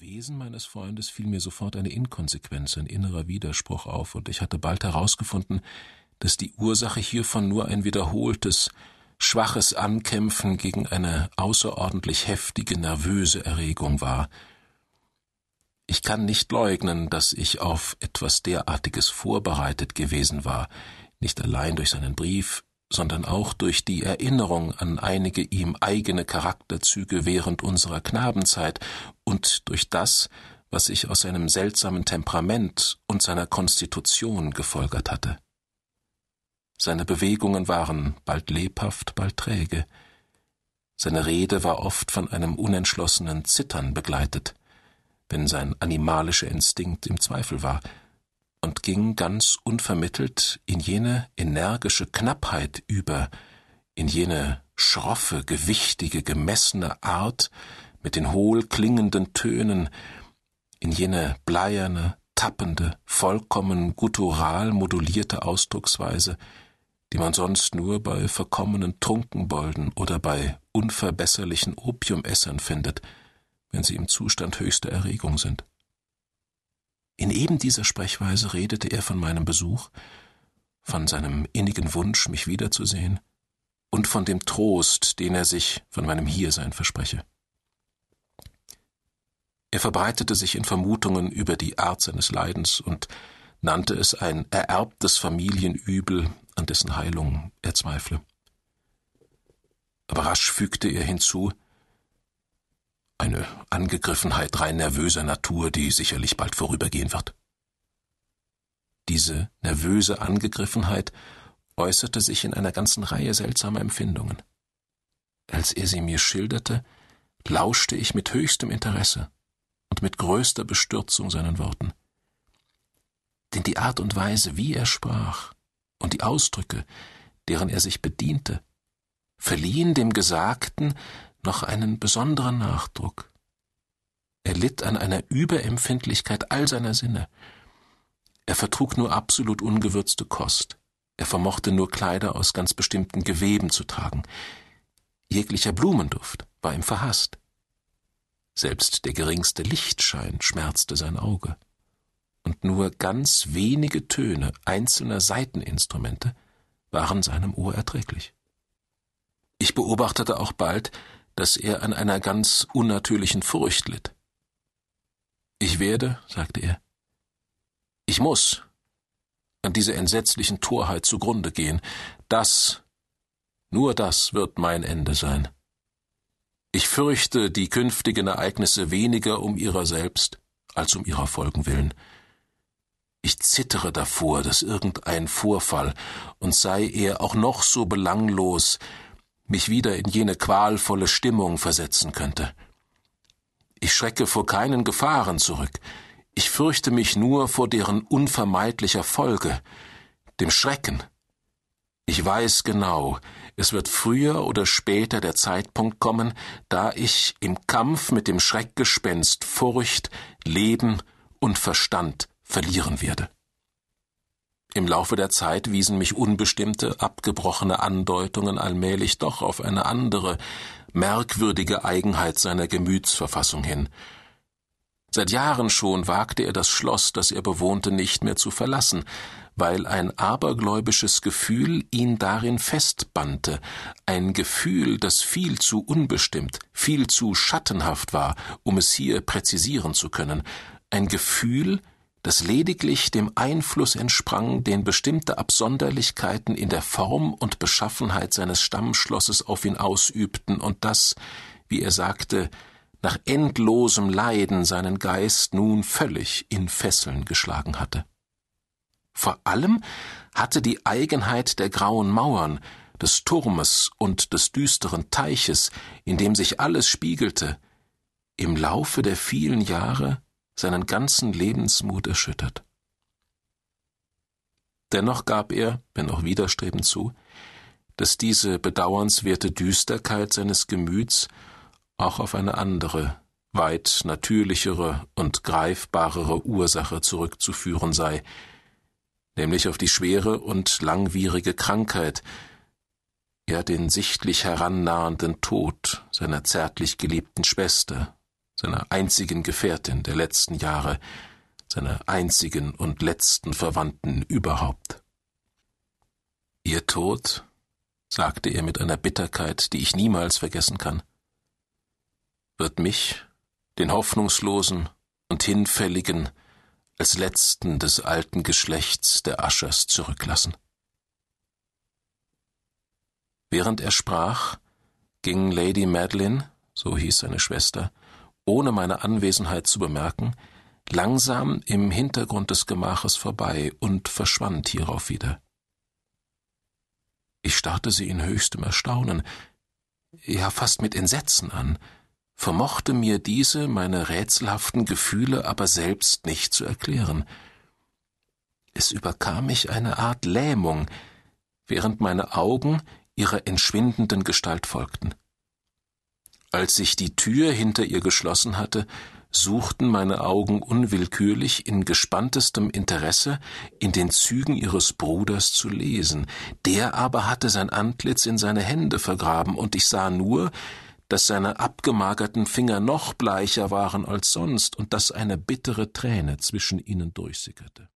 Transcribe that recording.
Wesen meines Freundes fiel mir sofort eine Inkonsequenz, ein innerer Widerspruch auf, und ich hatte bald herausgefunden, dass die Ursache hiervon nur ein wiederholtes, schwaches Ankämpfen gegen eine außerordentlich heftige nervöse Erregung war. Ich kann nicht leugnen, dass ich auf etwas derartiges vorbereitet gewesen war, nicht allein durch seinen Brief, sondern auch durch die Erinnerung an einige ihm eigene Charakterzüge während unserer Knabenzeit und durch das, was ich aus seinem seltsamen Temperament und seiner Konstitution gefolgert hatte. Seine Bewegungen waren bald lebhaft, bald träge. Seine Rede war oft von einem unentschlossenen Zittern begleitet, wenn sein animalischer Instinkt im Zweifel war, und ging ganz unvermittelt in jene energische Knappheit über, in jene schroffe, gewichtige, gemessene Art mit den hohl klingenden Tönen, in jene bleierne, tappende, vollkommen guttural modulierte Ausdrucksweise, die man sonst nur bei verkommenen Trunkenbolden oder bei unverbesserlichen Opiumessern findet, wenn sie im Zustand höchster Erregung sind. In eben dieser Sprechweise redete er von meinem Besuch, von seinem innigen Wunsch, mich wiederzusehen, und von dem Trost, den er sich von meinem Hiersein verspreche. Er verbreitete sich in Vermutungen über die Art seines Leidens und nannte es ein ererbtes Familienübel, an dessen Heilung er zweifle. Aber rasch fügte er hinzu, eine Angegriffenheit rein nervöser Natur, die sicherlich bald vorübergehen wird. Diese nervöse Angegriffenheit äußerte sich in einer ganzen Reihe seltsamer Empfindungen. Als er sie mir schilderte, lauschte ich mit höchstem Interesse und mit größter Bestürzung seinen Worten. Denn die Art und Weise, wie er sprach, und die Ausdrücke, deren er sich bediente, verliehen dem Gesagten noch einen besonderen Nachdruck. Er litt an einer Überempfindlichkeit all seiner Sinne. Er vertrug nur absolut ungewürzte Kost. Er vermochte nur Kleider aus ganz bestimmten Geweben zu tragen. Jeglicher Blumenduft war ihm verhasst. Selbst der geringste Lichtschein schmerzte sein Auge. Und nur ganz wenige Töne einzelner Saiteninstrumente waren seinem Ohr erträglich. Ich beobachtete auch bald, dass er an einer ganz unnatürlichen Furcht litt. Ich werde, sagte er, ich muss an dieser entsetzlichen Torheit zugrunde gehen. Das, nur das wird mein Ende sein. Ich fürchte die künftigen Ereignisse weniger um ihrer selbst als um ihrer Folgen willen. Ich zittere davor, dass irgendein Vorfall, und sei er auch noch so belanglos, mich wieder in jene qualvolle Stimmung versetzen könnte. Ich schrecke vor keinen Gefahren zurück, ich fürchte mich nur vor deren unvermeidlicher Folge, dem Schrecken. Ich weiß genau, es wird früher oder später der Zeitpunkt kommen, da ich im Kampf mit dem Schreckgespenst Furcht, Leben und Verstand verlieren werde. Im Laufe der Zeit wiesen mich unbestimmte, abgebrochene Andeutungen allmählich doch auf eine andere, merkwürdige Eigenheit seiner Gemütsverfassung hin. Seit Jahren schon wagte er das Schloss, das er bewohnte, nicht mehr zu verlassen, weil ein abergläubisches Gefühl ihn darin festbannte, ein Gefühl, das viel zu unbestimmt, viel zu schattenhaft war, um es hier präzisieren zu können, ein Gefühl, das lediglich dem Einfluss entsprang, den bestimmte Absonderlichkeiten in der Form und Beschaffenheit seines Stammschlosses auf ihn ausübten und das, wie er sagte, nach endlosem Leiden seinen Geist nun völlig in Fesseln geschlagen hatte. Vor allem hatte die Eigenheit der grauen Mauern, des Turmes und des düsteren Teiches, in dem sich alles spiegelte, im Laufe der vielen Jahre seinen ganzen Lebensmut erschüttert. Dennoch gab er, wenn auch widerstrebend zu, dass diese bedauernswerte Düsterkeit seines Gemüts auch auf eine andere, weit natürlichere und greifbarere Ursache zurückzuführen sei, nämlich auf die schwere und langwierige Krankheit, ja den sichtlich herannahenden Tod seiner zärtlich geliebten Schwester, seiner einzigen Gefährtin der letzten Jahre, seiner einzigen und letzten Verwandten überhaupt. Ihr Tod, sagte er mit einer Bitterkeit, die ich niemals vergessen kann, wird mich, den Hoffnungslosen und Hinfälligen, als letzten des alten Geschlechts der Aschers zurücklassen. Während er sprach, ging Lady Madeline, so hieß seine Schwester, ohne meine Anwesenheit zu bemerken, langsam im Hintergrund des Gemaches vorbei und verschwand hierauf wieder. Ich starrte sie in höchstem Erstaunen, ja fast mit Entsetzen an, vermochte mir diese meine rätselhaften Gefühle aber selbst nicht zu erklären. Es überkam mich eine Art Lähmung, während meine Augen ihrer entschwindenden Gestalt folgten. Als sich die Tür hinter ihr geschlossen hatte, suchten meine Augen unwillkürlich in gespanntestem Interesse in den Zügen ihres Bruders zu lesen, der aber hatte sein Antlitz in seine Hände vergraben, und ich sah nur, dass seine abgemagerten Finger noch bleicher waren als sonst und dass eine bittere Träne zwischen ihnen durchsickerte.